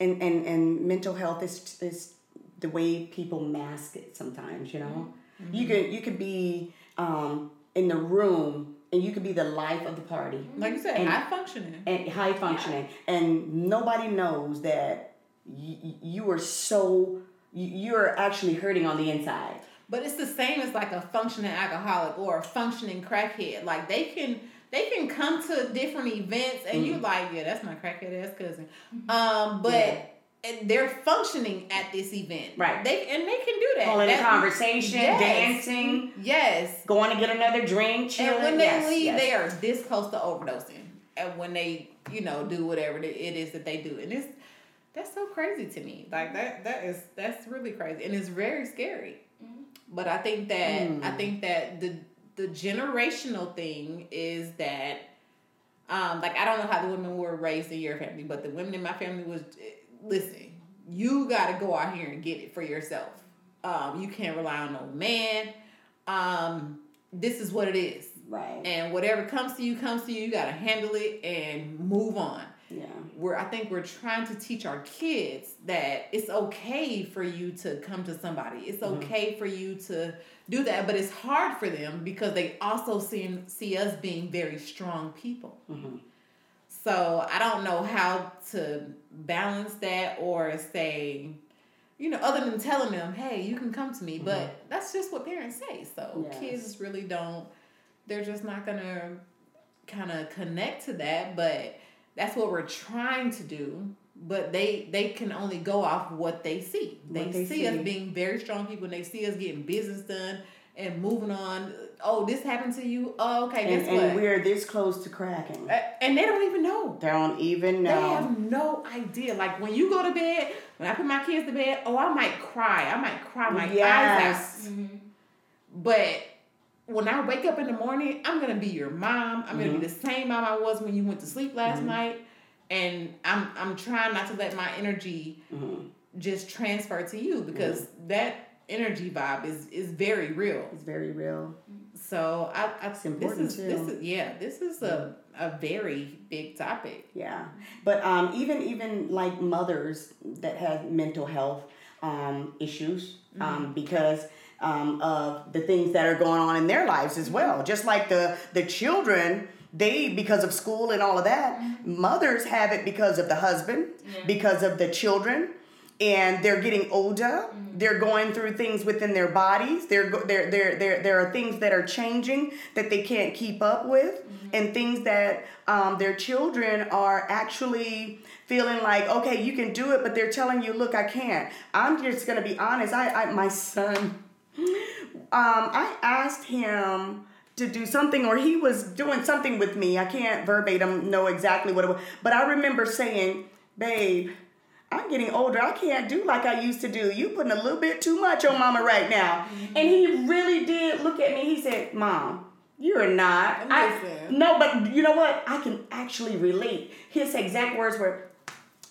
And and and mental health is is the way people mask it sometimes. You know,
Mm-hmm.
you could you could be um, in the room and you could be the life of the party
Like you said,
And-
high functioning.
and high functioning, and nobody knows that y- you are so you- you're actually hurting on the inside.
But it's the same as like a functioning alcoholic or a functioning crackhead. Like they can they can come to different events and you're like, yeah, that's my crackhead ass cousin. Um, but
Yeah.
And they're functioning at this event.
Right.
They and they can do that.
Holding a conversation,
Yes.
dancing,
Yes.
going to get another drink, chilling.
And when they
yes,
leave,
yes.
they are this close to overdosing. And when they, you know, do whatever it is that they do, and it's that's so crazy to me. Like that, that is that's really crazy, and it's very scary.
Mhm.
But I think that
Mm.
I think that the the generational thing is that, um, like I don't know how the women were raised in your family, but the women in my family was listen. You got to go out here and get it for yourself. Um, you can't rely on no man. Um, this is what it is.
right.
And whatever comes to you comes to you. You gotta handle it and move on.
Yeah.
We're I think we're trying to teach our kids that it's okay for you to come to somebody. It's
Mm-hmm.
okay for you to do that, but it's hard for them because they also see see us being very strong people.
Mhm.
So I don't know how to balance that or say, you know, other than telling them, "Hey, you can come to me," but that's just what parents say. So
Mm-hmm. Yes.
kids really don't. They're just not gonna kind of connect to that. But that's what we're trying to do. But they they can only go off what they see. They,
What they
see, us being very strong people. and They see us getting business done and moving on. Oh, this happened to you. Oh, okay.
And,
Guess
and
what?
we're this close to cracking.
A- and they don't even know.
They don't even know.
They have no idea. Like when you go to bed, when I put my kids to bed, oh, I might cry. I might cry my eyes out.
Yes.
Mm-hmm.
But when I wake up in the morning, I'm gonna be your mom. I'm gonna be the same mom I was when you went to sleep last
Mhm.
night. And I'm I'm trying not to let my energy
Mhm.
just transfer to you because that energy vibe is is very real.
It's very real.
So I, I
It's important
this is,
too.
This is yeah, this is a a very big topic.
Yeah, but um, even even like mothers that have mental health um, issues um, because um, of the things that are going on in their lives as well. Just like the the children, they because of school and all of that. Mothers have it because of the husband,
Yeah.
because of the children. And they're getting older. They're going through things within their bodies. They're go- there. There. There. There are things that are changing that they can't keep up with, and things that um, their children are actually feeling like, okay, you can do it, but they're telling you, look, I can't. I'm just gonna be honest. I, I my son, um, I asked him to do something, or he was doing something with me. I can't verbatim know exactly what it was, but I remember saying, babe. I'm getting older. I can't do like I used to do. You putting a little bit too much on mama right now. Mm-hmm. And he really did look at me. He said, Mom, you're not. I, no, but you know what? I can actually relate. His exact words were,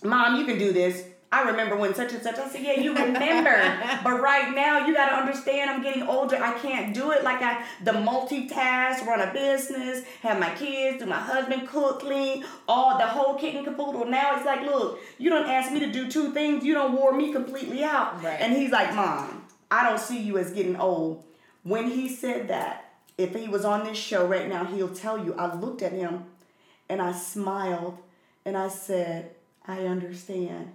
Mom, you can do this. I remember when such and such. I said, Yeah, you remember. but right now, you got to understand I'm getting older. I can't do it like I, the multitask, run a business, have my kids, do my husband cook, clean, all the whole kit and caboodle. Now it's like, Look, you don't ask me to do two things. You don't wore me completely out.
Right.
And he's like, Mom, I don't see you as getting old. When he said that, if he was on this show right now, he'll tell you, I looked at him and I smiled and I said, I understand.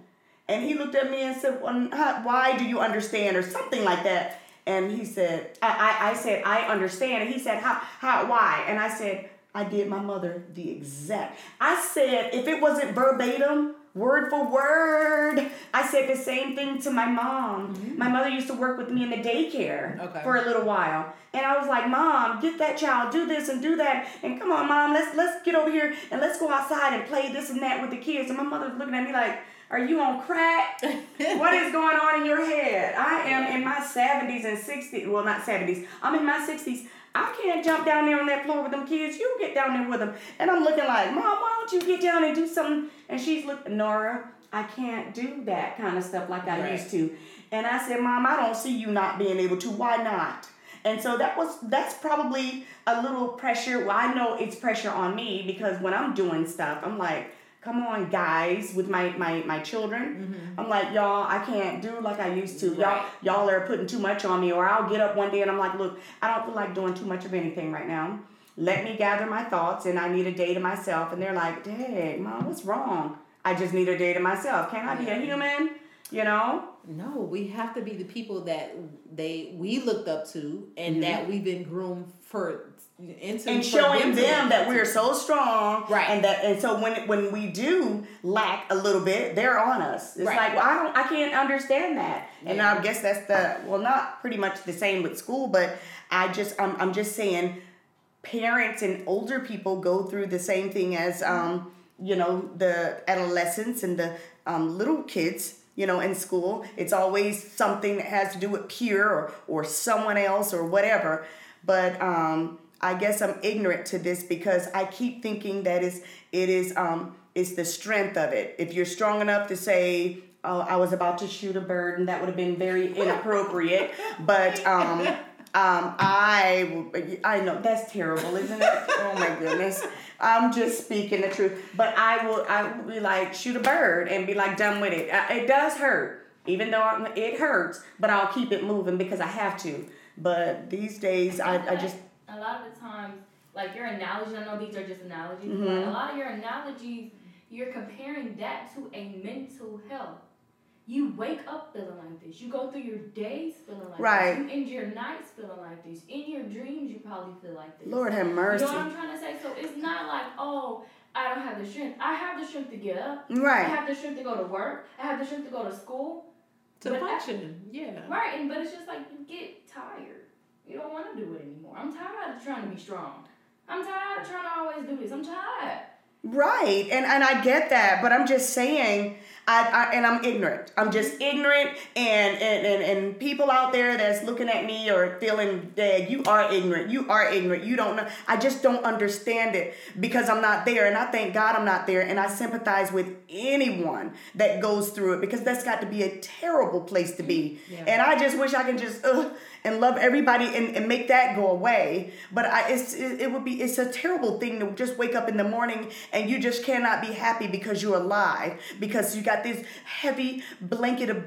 And he looked at me and said, well, how- Why do you understand? or something like that. And he said, I, I, I said, I understand. And he said, how, how, why? And I said, I did my mother the exact. I said, if it wasn't verbatim, word for word, I said the same thing to my mom. Mm-hmm. My mother used to work with me in the daycare
Okay.
for a little while. And I was like, Mom, get that child, do this and do that. And come on, Mom, let's let's get over here and let's go outside and play this and that with the kids. And my mother's looking at me like, Are you on crack? what is going on in your head? I am in my 70s and 60s. Well, not 70s. I'm in my 60s. I can't jump down there on that floor with them kids. You get down there with them. And I'm looking like, Mom, why don't you get down and do something? And she's looking, Nora, I can't do that kind of stuff like I
Right.
used to. And I said, Mom, I don't see you not being able to. Why not? And so that was that's probably a little pressure. Well, I know it's pressure on me because when I'm doing stuff, I'm like, come on, guys, with my my my children. Mm-hmm. I'm like, y'all, I can't do like I used to. y'all y'all are putting too much on me. Or I'll get up one day and I'm like, look, I don't feel like doing too much of anything right now. Let me gather my thoughts and I need a day to myself. And they're like, Dad, mom, what's wrong? I just need a day to myself. Can I be a human? You know?
No, we have to be the people that they we looked up to and mm-hmm. that we've been groomed for into
and showing them that we're so strong
Right.
and that and so when when we do lack a little bit they're on us. It's
Right.
like well, i don't i can't understand that. And i guess that's the well not pretty much the same with school but i just i'm, I'm just saying parents and older people go through the same thing as um you know the adolescents and the um, little kids you know in school. It's always something that has to do with peer or, or someone else or whatever. But um i guess i'm ignorant to this because i keep thinking that is it is um it's the strength of it if you're strong enough to say oh i was about to shoot a bird and that would have been very inappropriate but um um, I I know that's terrible, isn't it? Oh my goodness. I'm just speaking the truth. But I will I will be like shoot a bird and be like done with it. It does hurt, even though I'm- it hurts. But I'll keep it moving because I have to. But these days I, I just
a lot of the times, like your analogies, I know these are just analogies,
Mhm.
but a lot of your analogies, you're comparing that to a mental health. You wake up feeling like this. You go through your days feeling like
Right.
this. You end your nights feeling like this. In your dreams, you probably feel like this.
Lord have mercy.
You know what I'm trying to say? So it's not like, oh, I don't have the strength. I have the strength to get up.
Right.
I have the strength to go to work. I have the strength to go to school.
to
But I-
function. Yeah.
Right, and but it's just like you get tired. You don't want to do it anymore. I'm tired of trying to be strong. I'm tired of trying to always do this. I'm tired.
Right. And and I get that, but I'm just saying I, I and I'm ignorant. I'm just ignorant, and, and and and people out there that's looking at me or feeling dead. You are ignorant. You are ignorant. You don't know. I just don't understand it because I'm not there, and I thank God I'm not there, and I sympathize with anyone that goes through it because that's got to be a terrible place to be. Yeah. And I just wish I could just uh, and love everybody and, and make that go away. But I, it's it, it would be it's a terrible thing to just wake up in the morning and you just cannot be happy because you're alive because you got this heavy blanket of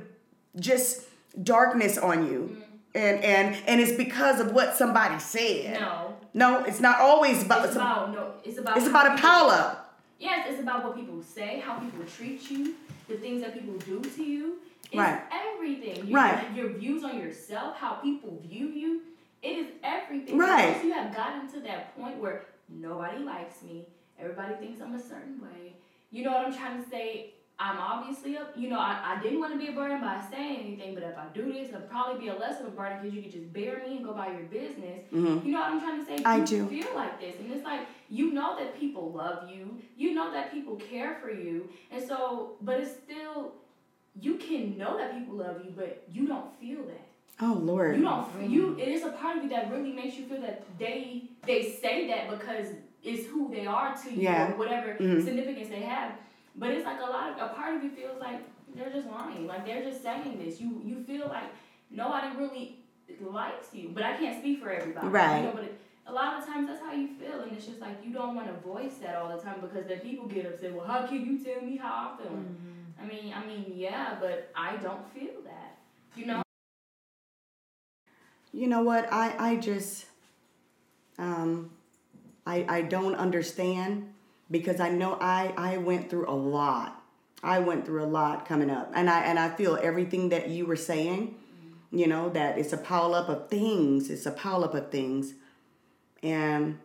just darkness on you. Mm. And, and and it's because of what somebody said.
No.
No, it's not always about.
It's about no. It's about.
It's about a pile up.
Yes, it's about what people say, how people treat you, the things that people do to you. It's
right.
everything.
You right.
Your views on yourself, how people view you. It is everything.
Right.
Once you have gotten to that point where nobody likes me, everybody thinks I'm a certain way. You know what I'm trying to say? I'm obviously a, you know, I, I didn't want to be a burden by saying anything, but if I do this, it'll probably be a less of a burden because you can just bear me and go by your business.
Mm-hmm.
You know what I'm trying to say?
I
you
do.
feel like this. And it's like, you know that people love you. You know that people care for you. And so, but it's still, you can know that people love you, but you don't feel that.
Oh Lord.
You don't. You. It is a part of you that really makes you feel that they they say that because it's who they are to you
yeah.
or whatever
mm-hmm.
significance they have. But it's like a lot of a part of you feels like they're just lying. Like they're just saying this. You you feel like nobody really likes you. But I can't speak for everybody.
Right.
You know, but it, a lot of times that's how you feel, and it's just like you don't want to voice that all the time because then people get upset. Well, how can you tell me how I feel? Mm-hmm. I mean, I mean, yeah, but I don't feel that. You know.
You know what? I I just um I I don't understand because I know I I went through a lot. I went through a lot coming up. And I and I feel everything that you were saying, you know, that it's a pile up of things. It's a pile up of things. And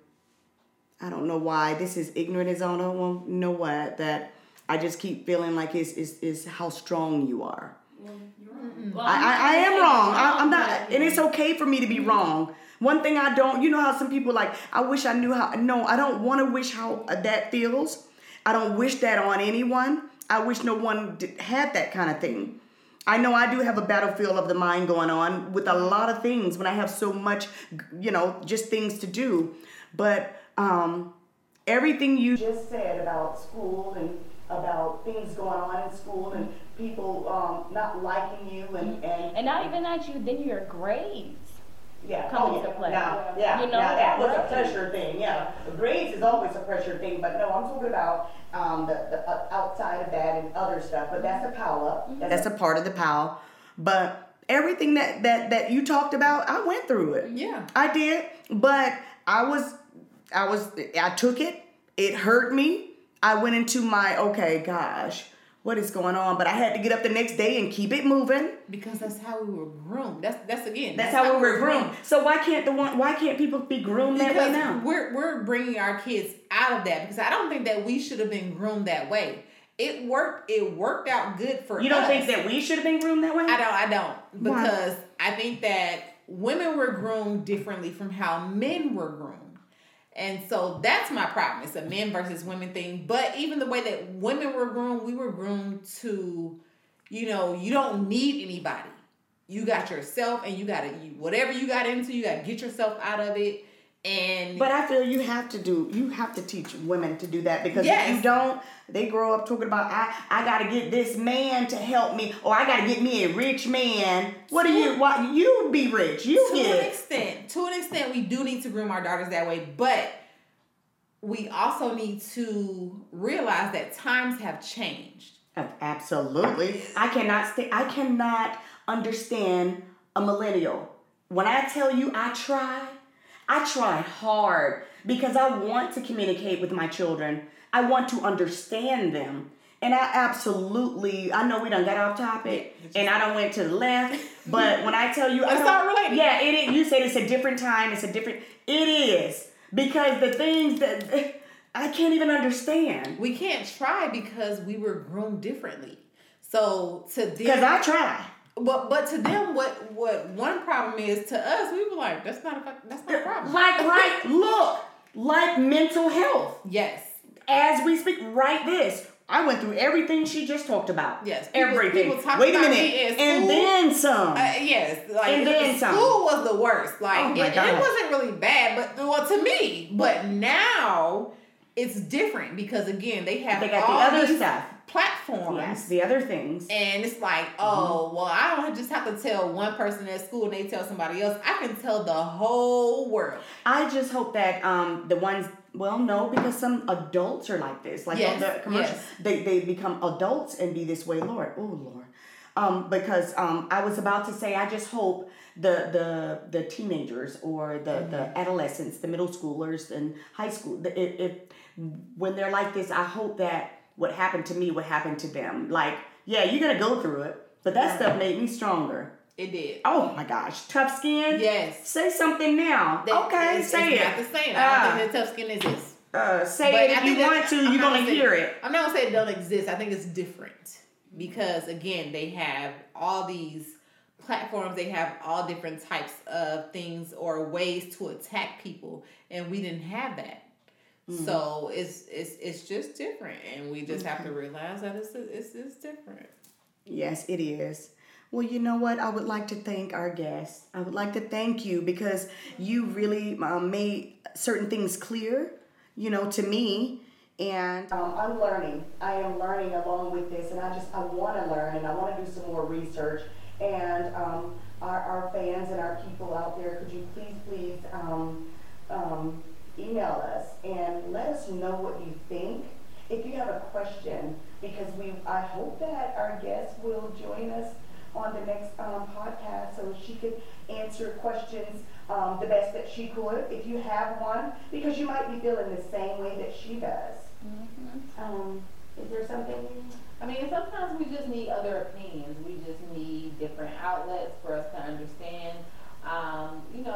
I don't know why this is ignorant as well, you know what? That I just keep feeling like it's, it's, it's how strong you are. Well, I, I, I, am wrong. I, am not, and it's okay for me to be wrong. One thing I don't, you know how some people like, I wish I knew how. No, I don't want to wish how that feels. I don't wish that on anyone. I wish no one did, had that kind of thing. I know I do have a battlefield of the mind going on with a lot of things when I have so much, you know, just things to do. But um, everything you just said about school and about things going on in school and people um, not liking you and, and
and not even that you then your grades
yeah
come
oh,
into
yeah.
play.
yeah yeah
you know
yeah, that was a pressure thing yeah. Grades is always a pressure thing but no I'm talking about um, the, the uh, outside of that and other stuff but that's a pile up. Mm-hmm. that's a part of the pile but everything that that that you talked about I went through it.
Yeah.
I did but I was I was I took it it hurt me I went into my okay, gosh, what is going on? But I had to get up the next day and keep it moving
because that's how we were groomed. That's that's again.
That's, that's how, how, we were groomed. groomed. So why can't the one? Why can't people be groomed because that way now?
We're we're bringing our kids out of that because I don't think that we should have been groomed that way. It worked. It worked out good for. Us.
You don't
us.
think that we should have been groomed that way?
I don't. I don't because why? I think that women were groomed differently from how men were groomed. And so that's my problem. It's a men versus women thing. But even the way that women were groomed, we were groomed to, you know, you don't need anybody. You got yourself and you gotta whatever you got into, you gotta get yourself out of it. And
But I feel you have to do you have to teach women to do that because yes. if you don't, they grow up talking about I I gotta get this man to help me or I gotta get me a rich man. What do you why you be rich? You
to
get
an extent. To an extent we do need to groom our daughters that way, but we also need to realize that times have changed.
Absolutely. I cannot stay I cannot understand a millennial. When I tell you I try, I try hard because I want to communicate with my children. I want to understand them. And I absolutely, I know we done got off topic, and I don't went to the left. But when I tell you,
it's not related.
Yeah, it is. You said it's a different time. It's a different. It is because the things that I can't even understand.
We can't try because we were grown differently. So to them,
because I try.
But but to them, what what one problem is to us, we were like, that's not a that's not a problem.
Like like look, like mental health.
Yes.
As we speak, right this I went through everything she just talked about.
Yes, people-
everything.
people talk
Wait a minute, and then some.
Uh, yes, like
And then some.
school was the worst. Like
Oh my
it,
God.
it wasn't really bad, but well to me. But now it's different because again they have
they got the other
these
stuff.
Platforms.
Yes, the other things.
And it's like,
Mm-hmm.
oh, well, I don't just have to tell one person at school and they tell somebody else. I can tell the whole world.
I just hope that um the ones well no because some adults are like this like
Yes,
on the commercial
yes.
they they become adults and be this way Lord oh Lord um because um I was about to say I just hope the the the teenagers or the
Mm-hmm.
the adolescents the middle schoolers and high school the, if, if when they're like this I hope that what happened to me what happened to them like yeah you're gonna go through it but that stuff made me stronger
It did.
oh my gosh tough skin
Yes.
say something now
That-
okay
it's,
say
it's
it
Not the same. I
Ah.
don't think that tough skin exists.
uh, say
But
it if you want to.
I'm
You're gonna
saying-
hear it.
I'm not gonna say it don't exist. I think it's different because again, they have all these platforms. They have all different types of things or ways to attack people, and we didn't have that.
Mm-hmm.
So it's it's it's just different, and we just have to realize that it's it's, it's different.
Yes, it is. Well, you know what? I would like to thank our guests. I would like to thank you because you really um, made certain things clear, you know, to me. And um, I'm learning. I am learning along with this, and I just I want to learn, and I want to do some more research. And um, our, our fans and our people out there, could you please, please um, um, email us and let us know what you think. If you have a question, because we, I hope that our guest will join us on the next um, podcast so she could answer questions um, the best that she could. If you have one, because you might be feeling the same way that she does. Um, is there something?
I mean, sometimes we just need other opinions. We just need different outlets for us to understand. Um, you know,